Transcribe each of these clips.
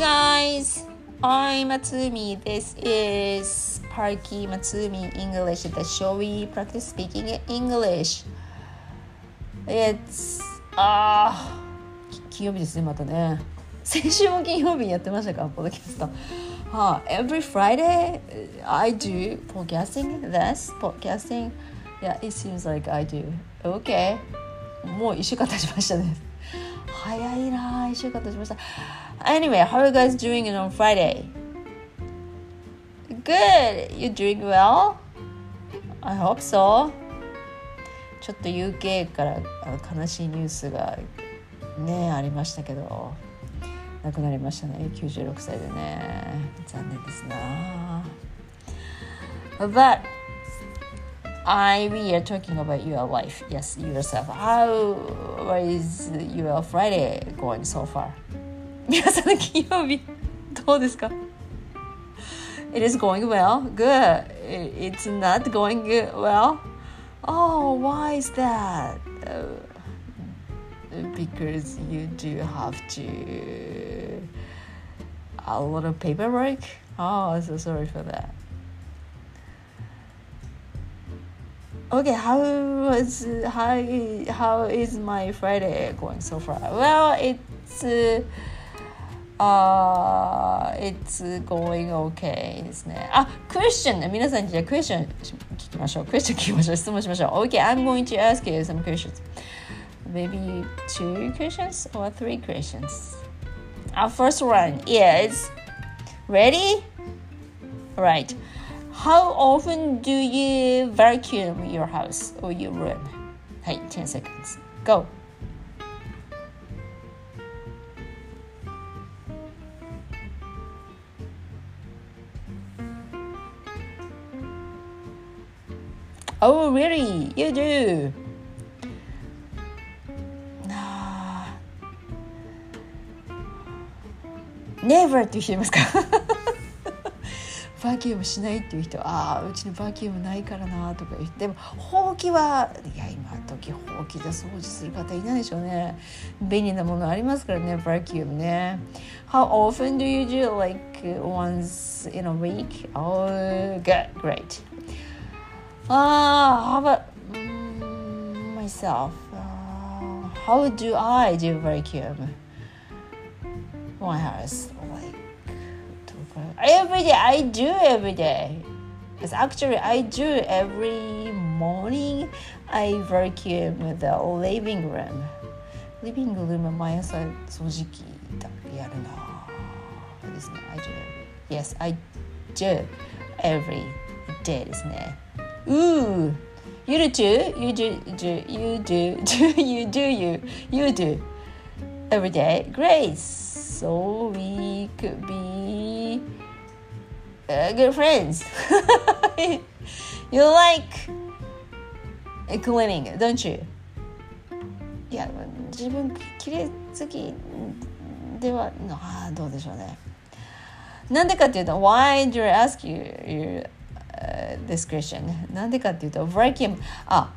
guys, I'm Matsumi. This is Parky Matsumi English. The show we practice speaking English. It's あ金曜日ですねまたね。先週も金曜日やってましたかポッドキャスト。はあ、every Friday I do podcasting. This podcasting. Yeah, it seems like I do. Okay. もう一週間経ちましたね。早いな一週間経ちました。Anyway, how are you guys doing on Friday? Good. You doing well? I hope so. ちょっと UK から悲しいニュースがねありましたけど亡くなりましたね96歳でね残念ですな But I we are talking about your life yes yourself how is your Friday going so far 皆さんの金曜日どうですか It is going well good it's not going well oh why is that uh, because you do have to a lot of paperwork oh I'm so sorry for that okay how was how how is my friday going so far well it's uh, uh, it's going okay ですね。あ、question 皆さんにじゃあ question 聞きましょう。question 聞きましょう。質問しましょう。Okay, I'm going to ask you some questions. Maybe two questions or three questions. Our first one is ready? Right. How often do you vacuum your house or your room? はい、10 seconds. Go. Oh, really? You do? Never っていう人いますか バーキュームしないっていう人ああうちにバーキュームないからなとか言ってもほうきはいや今時ほうきで掃除する方いないでしょうね便利なものありますからねバーキュームね How often do you do like once in a week? Oh good great uh, how about myself、how do I do vacuum my house like every day i do every day because actually i do every morning i vacuum the living room living room は毎朝掃除機だやるなですね I do yes I do every day ですね Ooh you do too you do, do you do do you do you you do every day great so we could be uh, good friends. you like cleaning, don't you? いや自分綺麗好きではああどうでしょうね。なんでかっていうと Why do I ask you, you、uh, this question? なんでかっていうと vacuum あ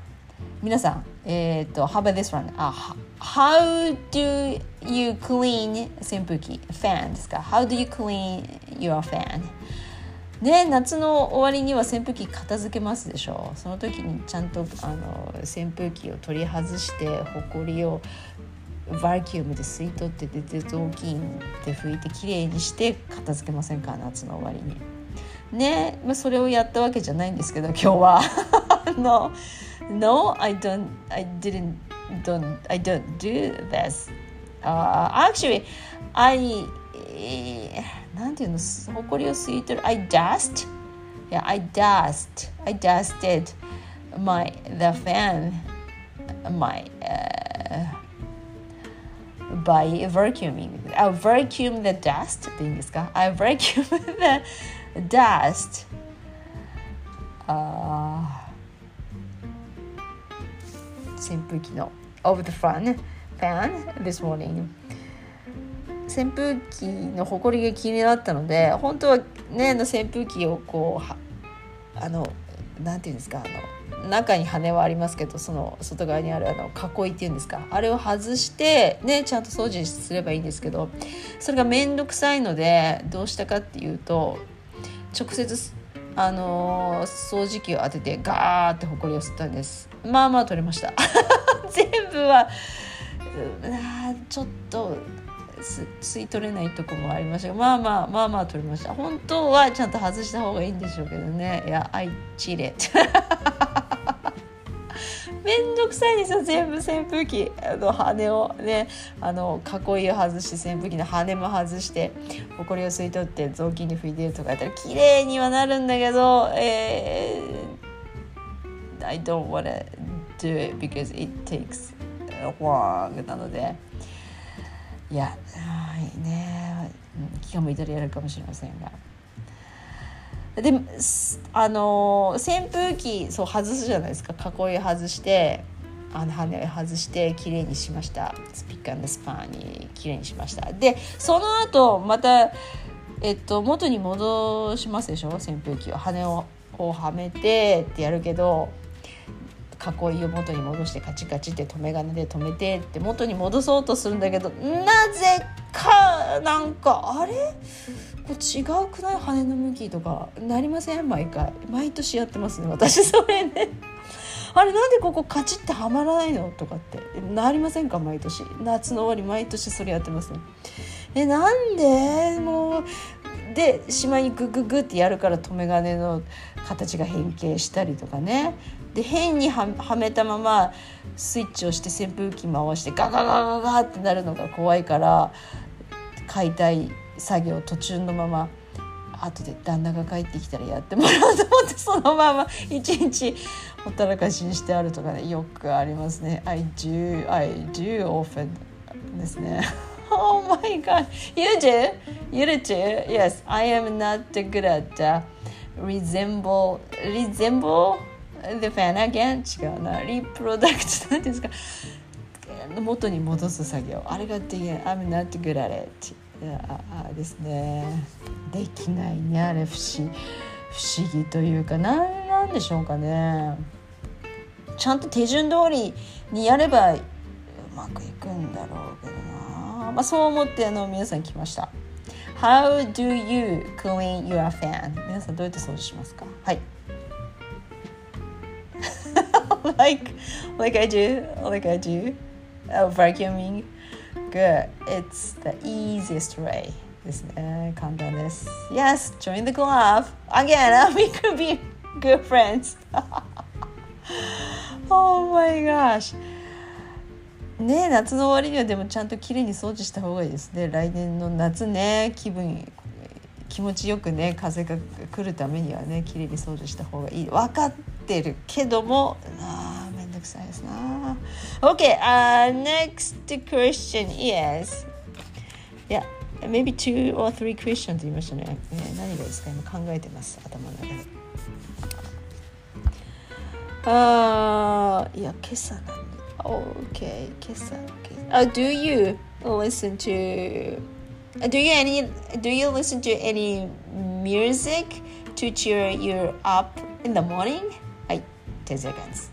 皆さんえっ、ー、と How about this one? あ How do you clean 扇風機 fan ですか How do you clean your fan? ね夏の終わりには扇風機片付けますでしょその時にちゃんとあの扇風機を取り外してほこりをバーキュームで吸い取って出て雑巾で拭いてきれいにして片付けませんか夏の終わりに。ね、まあ、それをやったわけじゃないんですけど 今日は。no, no, I don't, I didn't, don't, I don't do this. Uh, actually, I なんていうのほこりを吸い取る I dust yeah I dust I dusted my the fan my、uh, by vacuuming I vacuum the dust っていいんですか I vacuum the dust uh, 扇風機の of the fan fan this morning 扇風機のほこりが気になったので本当はねの扇風機をこうあのなんていうんですかあの中に羽はありますけどその外側にあるあの囲いっていうんですかあれを外してねちゃんと掃除すればいいんですけどそれが面倒くさいのでどうしたかっていうと直接あの、掃除機を当ててガーってほこりを吸ったんです。まあまあ取れました。全部はちょっと吸い取れないとこもありました。がまあまあまあまあ取れました。本当はちゃんと外した方がいいんでしょうけどね。いやあいちれ。めんどくさいですよ全部扇風機。の羽をね。あの囲いを外して扇風機の羽も外してほこりを吸い取って雑巾に拭いてるとかやったら綺麗にはなるんだけど、えー、I don't wanna do it because it takes long なので。いやはいね気が向いたらやるかもしれませんが。であの扇風機そう外すじゃないですか。囲い外してあの羽を外してきれいにしました。スピッカーのスパーにきれいにしました。でその後またえっと元に戻しますでしょ？扇風機を。羽をこうはめてってやるけど囲いを元に戻してカチカチって留め金で留めてって元に戻そうとするんだけどなぜかなんかあれ？こ違うくない羽の向きとかなりません？毎回。毎年やってますね私それね。あれなんでここカチッてはまらないの？とかって。なりませんか？毎年。夏の終わり毎年それやってますね。えなんで？もうでしまいにグググってやるから留め金の形が変形したりとかね。で変にはめたままスイッチをして扇風機回してガガガガガってなるのが怖いから解体作業途中のまま後で旦那が帰ってきたらやってもらおうと思ってそのまま一日ほったらかしにしてあるとかねよくありますね。I do, I do often ですね。Oh my god, you do? You do too? Yes, I am not good at、uh, resemble, resemble the fan again? 違うな。リプロダクトなんですか？元に戻す作業。あれができない。I'm not good at it. あですねできないねあれ不思不思議というか何なんでしょうかねちゃんと手順通りにやればうまくいくんだろうけどな、まあ、そう思ってあの皆さん来ました How do you clean your fan? 皆さんどうやって掃除しますか？はい like like I do like I do、uh, vacuuming good it's the easiest way ですね簡単です yes join the club again we could be good friends oh my gosh ね夏の終わりにはでもちゃんときれいに掃除した方がいいですね来年の夏ね気分 気持ちよくね風が来るためにはねきれいに掃除した方がいい。分かってるけどもあめんどくさいですな。OK、uh, next question is yeah maybe two or three questions 言いましたね、え、何がですか？今考えてます頭の中で。ああいや今朝なんで OK 今朝 OK、uh, do you listen to do you any do you listen to any music to cheer you up in the morning? はい、10 seconds.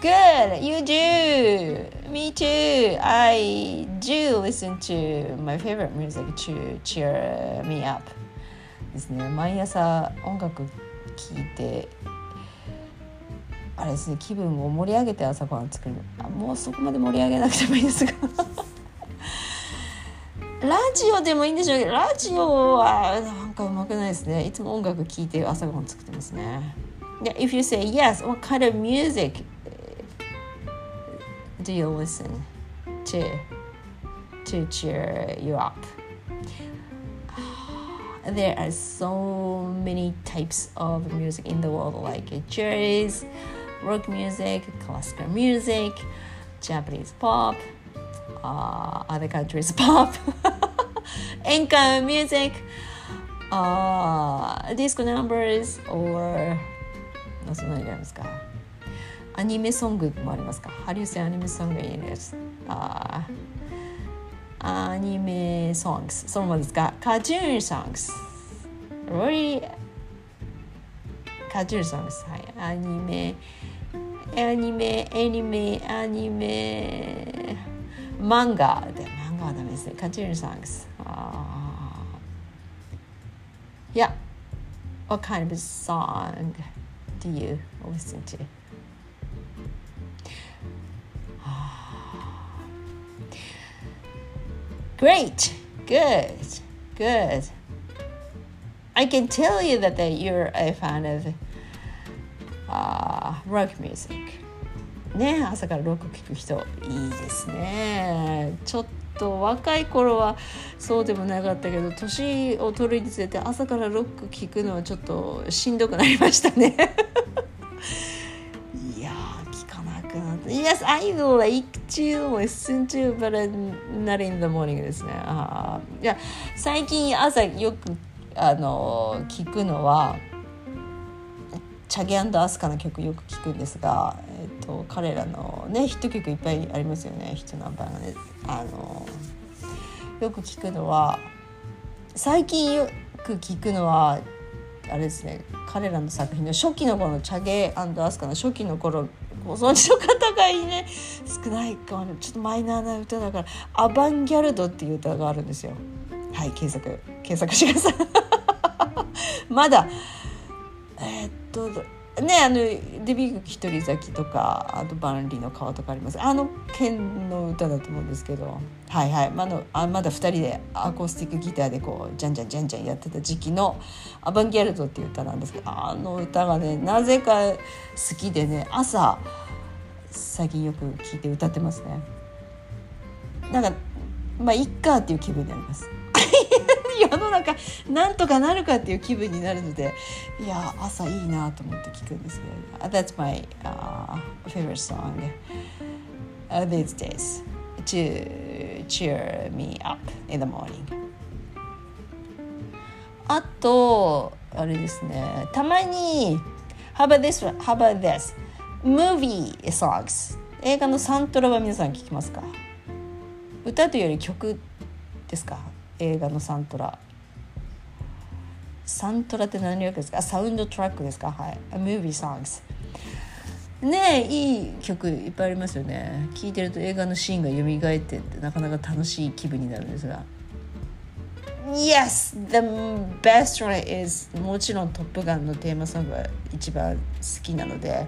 Good, you do. Me too. I do listen to my favorite music to cheer me up. ですね。毎朝音楽 聞いてあれですね気分を盛り上げて朝ごはん作る。あもうそこまで盛り上げなくてもいいですが。ラジオでもいいんでしょうけどラジオはなんかうまくないですね。いつも音楽聴いて朝ごはん作ってますね。Yeah, if you say yes, what kind of music do you listen to to cheer you up? there are so many types of music in the world like jazz rock music classical music japanese pop uh, other countries pop enka music uh, disco numbers or その何がありますかアニメソングもありますか How do you say アニメソング in it? Uh, アニメソングスそのままですか？カートゥーンソングス really カートゥーンソングスはいアニメアニメアニメアニメ漫画で漫画はダメですね。カートゥーンソングスあ Yeah. What kind of song do you listen to? Great, good, good. I can tell you that, that you're a fan of uh, rock music. ね朝からロック聴く人いいですねちょっと若い頃はそうでもなかったけど年を取るにつれて朝からロック聴くのはちょっとしんどくなりましたね Yes, I like to listen to but not in the morning ですね。あいや最近朝よくあの聞くのはチャゲアスカの曲よく聞くんですが、えーと、彼らのねヒット曲いっぱいありますよね。ヒットナンバーがねあのよく聞くのは最近よく聞くのはあれですね彼らの作品の初期の頃のチャゲアスカの初期の頃ご存知の方がいいね。少ないかちょっとマイナーな歌だから「アバンギャルド」っていう歌があるんですよ。はい検索。検索してください。まだ。えー、っとねあのデビュー曲「一人咲き」とかあと「万里の川」とかあります。あの剣の歌だと思うんですけど。はいはい。まだあまだ2人でアコースティックギターでこうじゃんじゃんじゃんじゃんやってた時期の「アバンギャルド」っていう歌なんですけどあの歌がねなぜか好きでね朝最近よく聴いて歌ってますね。なんかまあいっかっていう気分になります。世の中なんとかなるかっていう気分になるのでいや朝いいなと思って聞くんですけど That's my、uh, favorite song、uh, these days to cheer me up in the morning あとあれですねたまに How about this? How about this? Movie songs 映画のサントラは皆さん聞きますか？歌というより曲ですか？映画のサントラ。サントラって何略ですか？サウンドトラックですか？はい。movie songs ねいい曲いっぱいありますよね。聴いてると映画のシーンが蘇ってってなかなか楽しい気分になるんですが。Yes! The best one is もちろん「トップガン」のテーマソングが一番好きなので。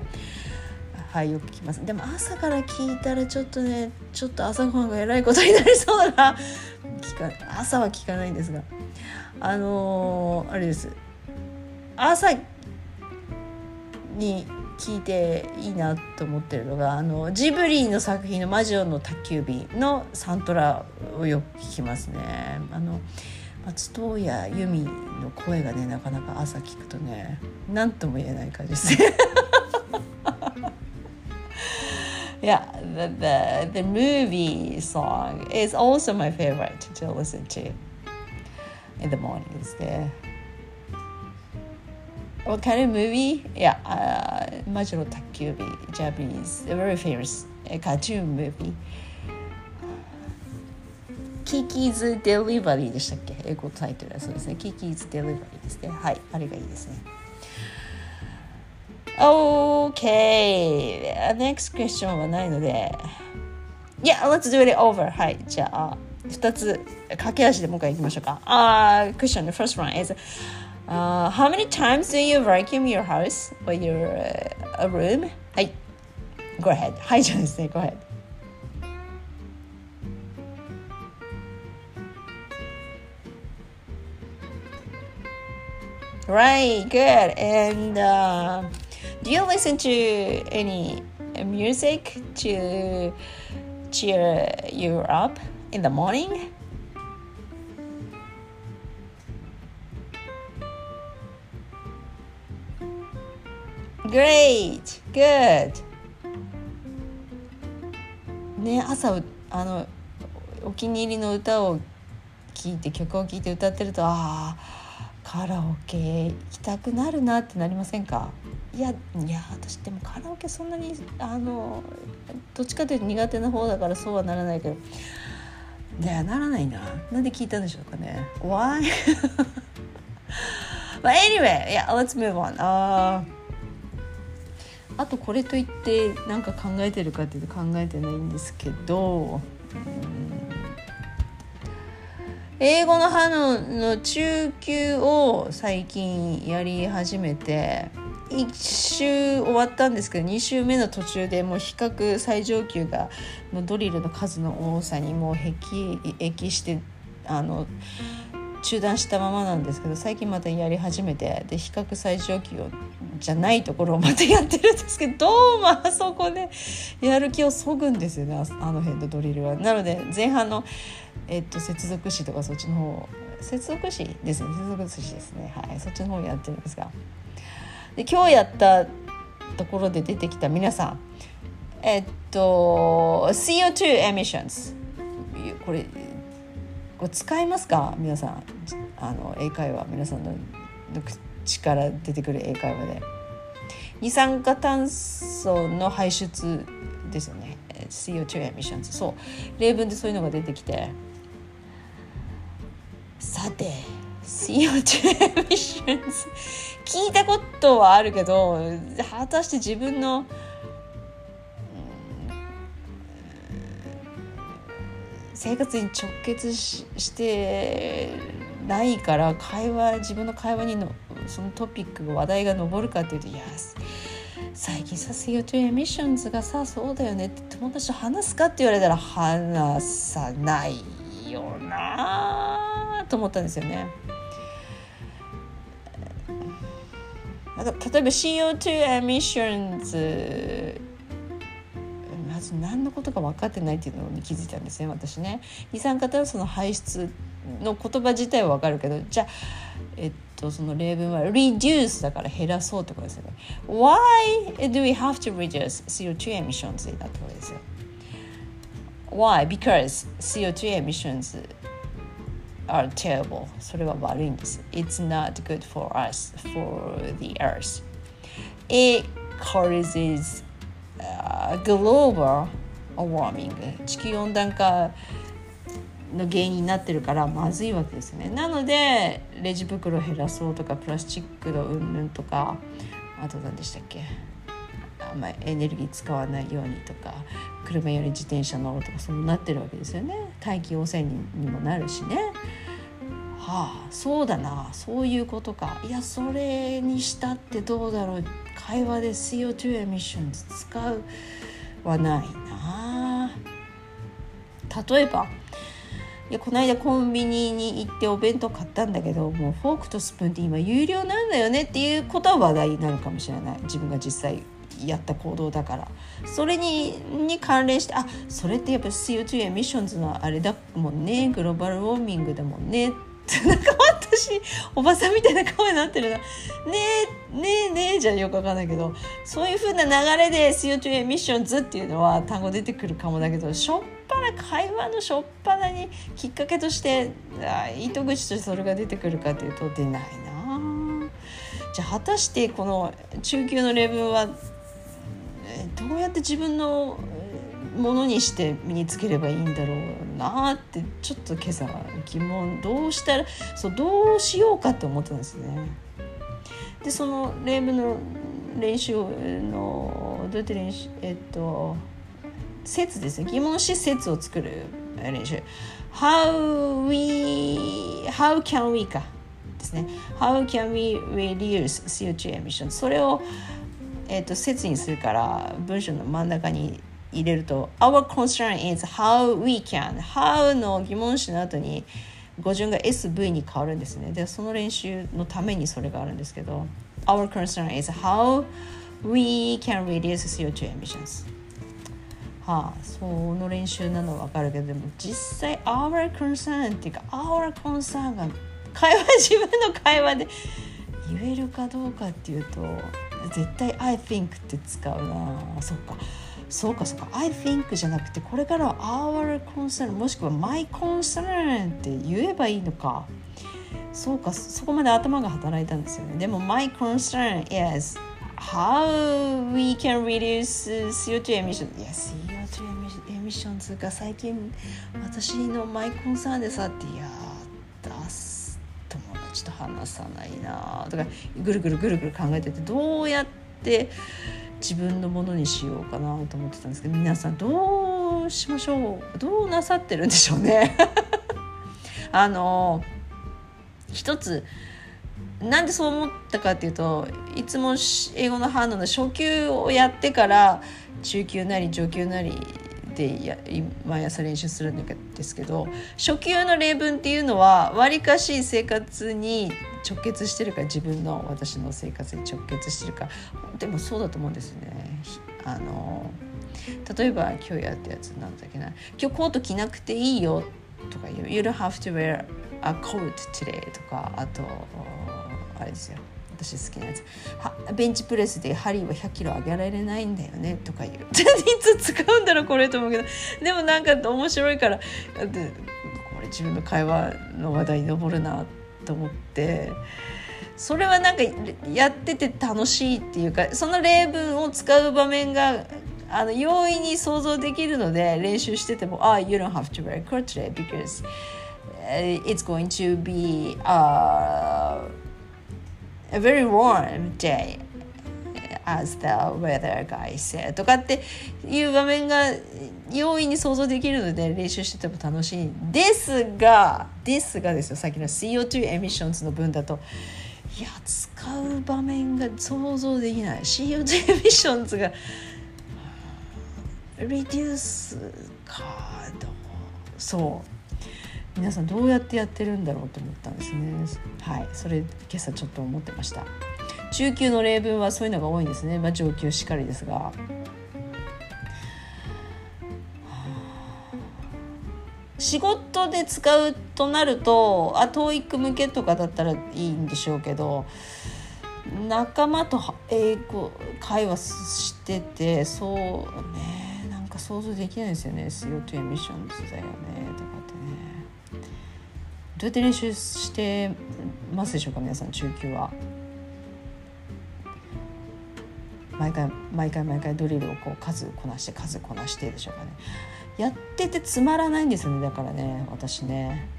はいよく聞きますでも朝から聞いたらちょっとねちょっと朝ごはんがえらいことになりそうだな 聞か朝は聞かないんですがあのー、あれです朝に聞いていいなと思ってるのがあのジブリの作品の「魔女の宅急便」のサントラをよく聞きますね。あの松任谷由実の声がねなかなか朝聞くとね何とも言えない感じですね。yeah, the, the, the movie song is also my favorite to listen to in the mornings there. What kind of movie? Yeah, uh, Majuro Takyubi, Japanese, a very famous uh, cartoon movie. Kiki's Delivery でしたっけ英語タイトルはそうですね。Kiki's Delivery ですね。はい、あれがいいですね。 Okay. Next question はないので。Yeah, let's do it over. はい。じゃあ、2つ駆け足でもう一回いきましょうか。Uh, question, the first one is uh, How many times do you vacuum your house or your、uh, room? はい。Go ahead. はい、じゃあですね。Go ahead. Right, good. And uh, do you listen to any music to cheer you up in the morning? Great, good. ね朝あのお気に入りの歌を聴いて曲を聴いて歌ってるとああカラオケ行きたくなるなってなりませんかいやいや私でもカラオケそんなにあのどっちかというと苦手な方だからそうはならないけど。ではならないな。なんで聞いたんでしょうかね。Why? But anyway, yeah, let's move on. ああとこれといって何か考えてるかっていうと考えてないんですけど、英語の歯のの中級を最近やり始めて1週終わったんですけど2週目の途中でもう比較最上級がのドリルの数の多さにもう辟易してあの中断したままなんですけど最近またやり始めてで比較最上級じゃないところをまたやってるんですけど どうもあそこでやる気をそぐんですよねあの辺のドリルは。なので前半のえっと、接続詞とかそっちの方接続詞ですね。接続詞ですね。はい。そっちの方やってるんですが。で今日やったところで出てきた皆さん。えっと CO2 emissions これこれ使いますか？皆さん。あの英会話。皆さんの口から出てくる英会話で。二酸化炭素の排出ですよね。CO2 emissions そう。例文でそういうのが出てきて。さて CO2 エミッションズ聞いたことはあるけど果たして自分の、生活に直結ししてないから会話自分の会話にのそのトピック話題が上るかっていうといや最近さ CO2 エミッションズがさそうだよねって友達と話すかって言われたら話さないよなと思ったんですよね。なんか例えば CO2 エミッションズまず何のことか分かってないっていうのに気づいたんですね私ね。二酸化炭素の排出の言葉自体は分かるけどじゃあえっとその例文は reduce だから減らそうってことですよね。Why do we have to reduce CO2 emissions? になったわけですよ。Why? Because CO2 emissions are terrible. それは悪いんです。It's not good for us, for the earth. It causes、uh, global warming. 地球温暖化の原因になってるからまずいわけですね。なのでレジ袋減らそうとかプラスチックのうんぬんとかあと何でしたっけ？まりエネルギー使わないようにとか車より自転車乗ろうとかそうなってるわけですよね。大気汚染にもなるしね。はあそうだな。そういうことか。いやそれにしたってどうだろう。会話で CO2 エミッション使うはないな。例えばいやこの間コンビニに行ってお弁当買ったんだけどもうフォークとスプーンって今有料なんだよねっていうことは話題になるかもしれない。自分が実際やった行動だから。それにに関連してあそれってやっぱ CO2 エミッションズのあれだもんね。グローバルウォーミングだもんね。なんか私おばさんみたいな顔になってるな。ねえねえねえじゃよくわかんないけど。そういう風な流れで CO2 エミッションズっていうのは単語出てくるかもだけどしょっぱな会話のしょっぱなにきっかけとして糸口としてそれが出てくるかというと出ないな。じゃあ果たしてこの中級のレベルはどうやって自分のものにして身につければいいんだろうなってちょっと今朝疑問どうしたらそうどうしようかって思ったんですね。でその例文の練習のどうやって練習えっと説ですね。疑問し説を作る練習。How we how can we かですね。How can we reduce CO2 emissions それをえーと、説にするから文章の真ん中に入れると Our concern is how we can How の疑問詞の後に語順が SV に変わるんですね。でその練習のためにそれがあるんですけど Our concern is how we can reduce CO2 emissions. はあ、その練習なのは分かるけどでも実際 Our concern っていうか Our concern が会話 自分の会話で言えるかどうかっていうと絶対 I think って使うな。そっか。そうかそうか。I think じゃなくてこれからは Our concern もしくは My concern って言えばいいのか。そうか。そこまで頭が働いたんですよね。でも My concern is how we can reduce CO2 emission いや CO2 emission ミッションズが最近私のマイコンサーンでさって。いや友達と話さないなとかぐるぐるぐるぐる考えててどうやって自分のものにしようかなと思ってたんですけど皆さんどうしましょうどうなさってるんでしょうねあの一つなんでそう思ったかっていうといつも英語の反応の初級をやってから中級なり上級なりでや毎朝練習するんですけど初級の例文っていうのはわりかし生活に直結してるか自分の私の生活に直結してるかでもそうだと思うんですよね。あの例えば今日やったやつなんだっけな。今日コート着なくていいよとか言う。You don't have to wear a coat today とかあとあれですよ。私好きなやつ。ベンチプレスでハリーは100キロ上げられないんだよね。とか言う。いつ使うんだろうこれと思うけど。でもなんか面白いから。でこれ自分の会話の話題に上るなと思って。それはなんかやってて楽しいっていうかその例文を使う場面があの容易に想像できるので練習してても「あ、ah, you don't have to wear a coat today because it's going to be、uh, a very warm day as the weather guy said とかっていう場面が容易に想像できるので練習してても楽しいですがですがですよさっきの CO2 エミッションズの分だといや使う場面が想像できない。CO2 エミッションズが reduce かどう。そう。皆さんどうやってやってるんだろうと思ったんですね。はい。それ今朝ちょっと思ってました。中級の例文はそういうのが多いんですね、まあ、上級しかりですが。仕事で使うとなるとあ TOEIC 向けとかだったらいいんでしょうけど仲間と英語会話しててそうね。なんか想像できないですよね。CO2 エミッションズだよね。とか。どうやって練習してますでしょうか皆さん中級は？毎回毎回毎回ドリルをこう数こなして数こなしてでしょうかね。やっててつまらないんですよねだからね私ね。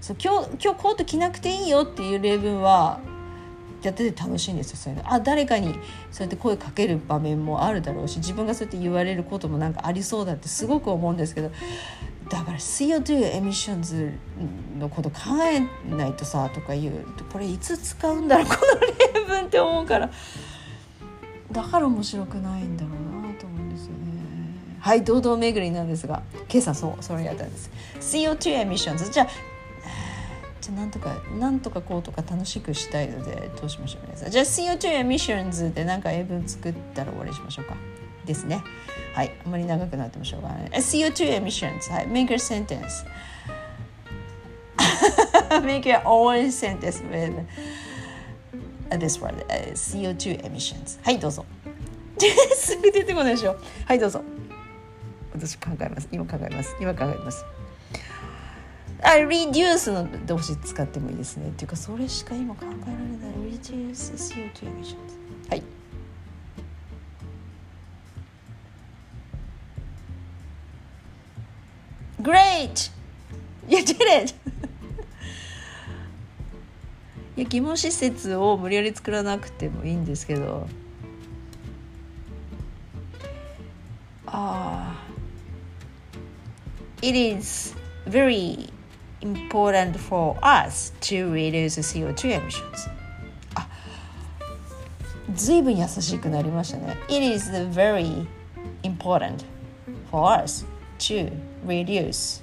そう今日今日コート着なくていいよっていう例文はやってて楽しいんですよそういうの。あ誰かにそうやって声かける場面もあるだろうし自分がそうやって言われることもなんかありそうだってすごく思うんですけどだから CO2 エミッションズのこと考えないとさとか言うこれいつ使うんだろうこの例文って思うからだから面白くないんだろうなと思うんですよね。はい堂々巡りなんですが今朝そうそれやったんです。CO2 エミッションズじゃあじゃあなんとかなんとかこうとか楽しくしたいのでどうしましょう皆さんじゃあ CO2 エミッションズで何か英文作ったら終わりしましょうかですね。はい、あまり長くなってもしょうがない。CO2 emissions、はい、make your sentence make your own sentence with this word、CO2 emissions はいどうぞすぐ出てこないでしょはいどうぞ私考えます今考えます今考えますあ reduce の動詞使ってもいいですねっていうかそれしか今考えられない reduce CO2 emissions Great! You did it! いや疑問施設を無理やり作らなくてもいいんですけどああ It is very important for us to reduce CO2 emissions あずいぶん優しくなりましたね It is very important for us to reduce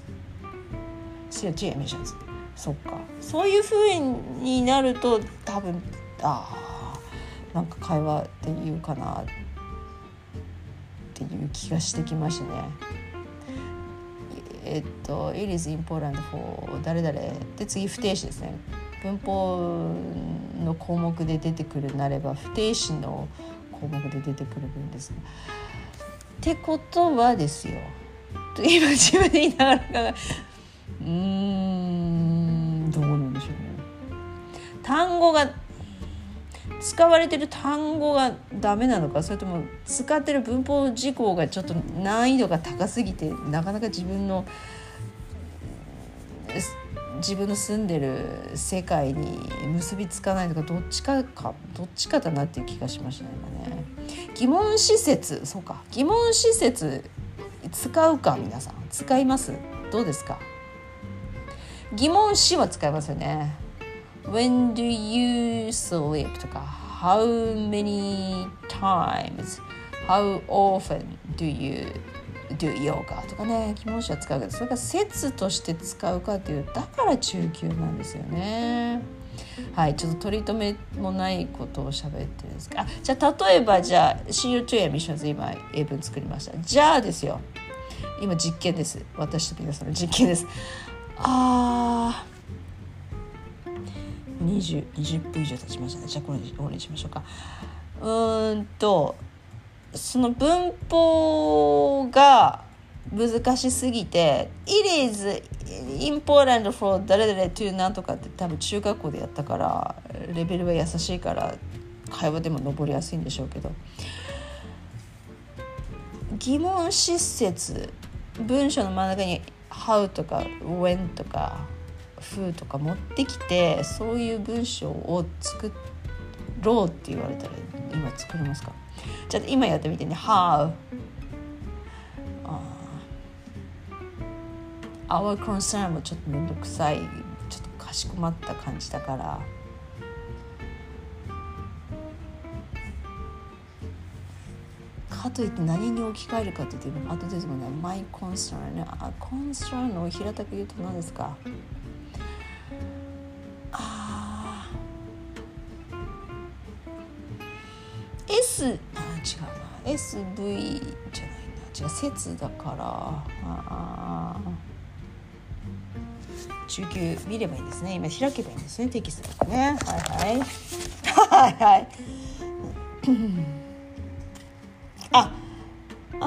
CO2 emissions そっか。そういうふうになると多分ああなんか会話で言うかなっていう気がしてきましたね。えっと「It is important for 誰々」で次不定詞ですね。文法の項目で出てくるなれば不定詞の項目で出てくる分ですってことはですよ。今自分で言いながらうん。どうなんでしょうね。単語が使われてる単語がダメなのかそれとも使ってる文法事項がちょっと難易度が高すぎてなかなか自分の自分の住んでる世界に結びつかないのかどっちかかどっちかだなっていう気がしましたね今ね。疑問施設そうか。疑問施設使うか皆さん。使います？どうですか？疑問詞は使いますよね。When do you sleep? とか。How many times? How often do you do yoga? とかね。疑問詞は使うけどそれが説として使うかっていうだから中級なんですよね。はい。ちょっと取り留めもないことを喋ってるんですが。じゃあ例えばじゃあ CO2 エミッションズ今英文作りました。じゃあですよ。今実験です。私と皆さんの実験です。あー。20, 20分以上経ちましたね。じゃあこれで終わりにしましょうか。うーんとその文法が難しすぎて「It is important for 誰々 to なんとか」って多分中学校でやったからレベルは優しいから会話でも登りやすいんでしょうけど。疑問施設文章の真ん中に「How」とか「When」とか「Who」とか持ってきてそういう文章を作ろうって言われたら今作りますか？じゃあ今やってみてね「How」Our concern もちょっと面倒くさい。ちょっとかしこまった感じだから。かといって何に置き換えるかって言って後でもね My concern ねあ concern の平たく言うと何ですか？あ S あ違うな。SV じゃないな。違う説だから。あ中級見ればいいんですね。今開けばいいんですね。テキストとかね。はいはい。はいはい。あ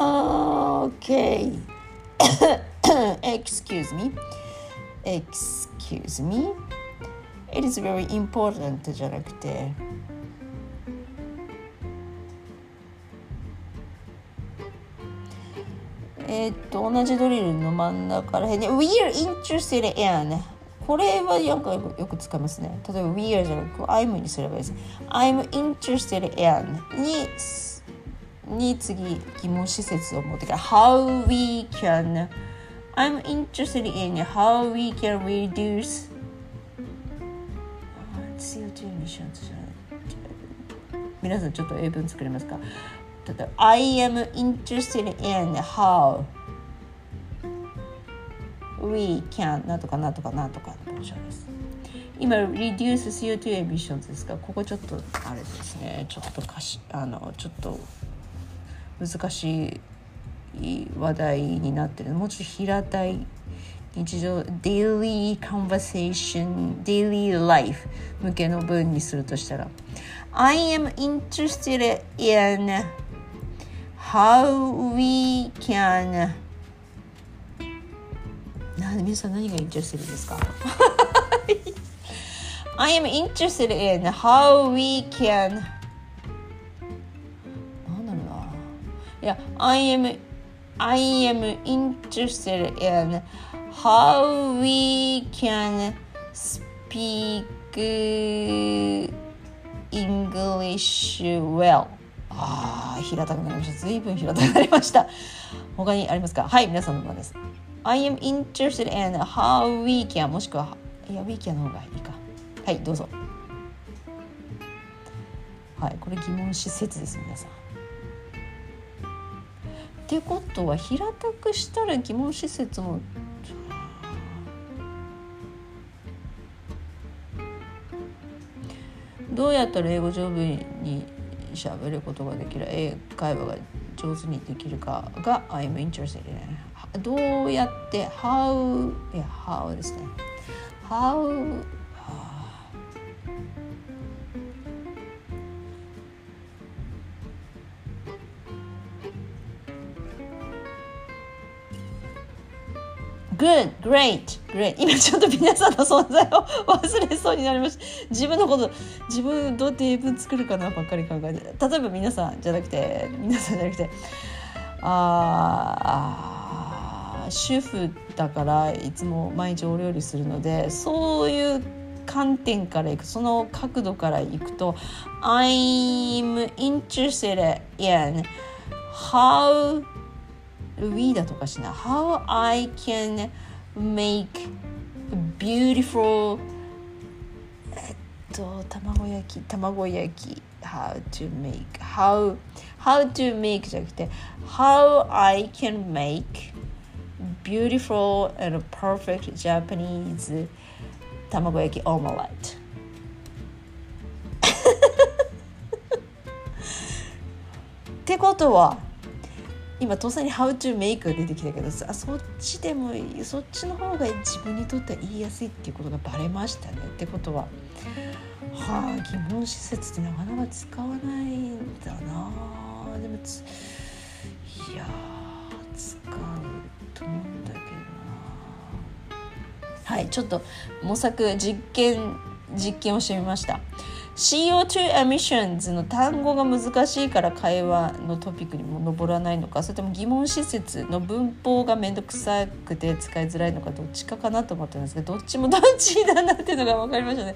Okay. excuse me excuse me it is very important じゃなくてえっと同じドリルの真ん中らへんに We are interested in これはよくよく使いますね例えば We are じゃなくて I'm にすればいいです I'm interested in にに次疑問施設を持ってから How we can I'm interested in how we can reduce CO2 emissions じゃない皆さんちょっと英文作れますか例えば I am interested in how we can なんとかなんとかなんとかの文章です今 reduce CO2 emissions ですがここちょっとあれですねちょっとかしあのちょっと難しい話題になってるもうちょっと平たい日常 daily conversation daily life 向けの文にするとしたら I am interested in how we can な皆さん何が interested ですか I am interested in how we can や I am I am interested in how we can speak English well ああ平たくなりました随分平たくなりました他にありますかはい皆さんの番です I am interested in how we can もしくはいや we can の方がいいかはいどうぞはいこれ疑問施設です皆さんってことは平たくしたら疑問施設もどうやったら英語上手に喋ることができる英会話が上手にできるかが I'm interested in どうやって how いや how ですね how good, great, great. 今ちょっと皆さんの存在を 忘れそうになりました。自分のこと自分どうやって英文作るかなばっかり考えて。例えば皆さんじゃなくて皆さんじゃなくてああ主婦だからいつも毎日お料理するのでそういう観点からいくその角度からいくと I'm interested in how we だとかしな how I can make beautiful えっと卵焼き卵焼き how to make how how to make じゃなくて how I can make beautiful and perfect Japanese 卵焼きオムライトってことは今当然に「How to make」が出てきたけどさそっちでもいいそっちの方が自分にとっては言いやすいっていうことがバレましたね。ってことははあ疑問施設ってなかなか使わないんだな。でもいや使うと思うんだけどな。はいちょっと模索実験実験をしてみました。CO2 emissions の単語が難しいから会話のトピックにも上らないのかそれとも疑問施設の文法が面倒くさくて使いづらいのかどっちかかなと思ったんですけどどっちもどっちだなっていうのが分かりましたね。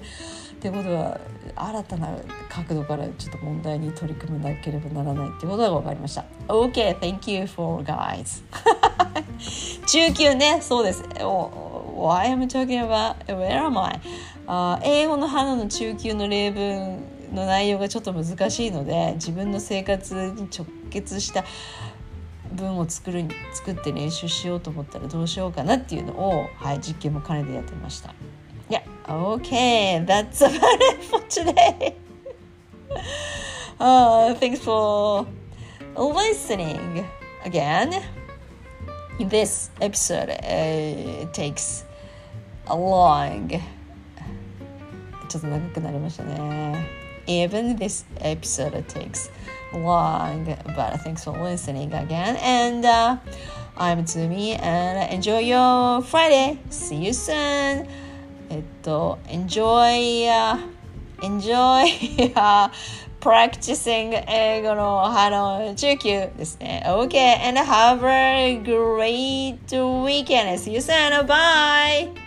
ってことは新たな角度からちょっと問題に取り組まなければならないっていうことが分かりました。OK, thank you for guys. 中級ね、そうです。お Why am I talking about? Where am I? あ英語の花の中級の例文の内容がちょっと難しいので自分の生活に直結した文を作る作って練習しようと思ったらどうしようかなっていうのを、はい、実験も兼ねてやってました。Yeah, okay, that's about it for today. uh, thanks for listening again. This episode uh, takes a long ちょっと長くなりましたね。Even this episode takes long, but thanks for listening again. And uh, I'm Tsumi, and enjoy your Friday. See you soon. えっと、enjoy, uh, enjoy uh, practicing 英語のあの中級ですね。Okay, and have a great weekend. See you soon. Bye.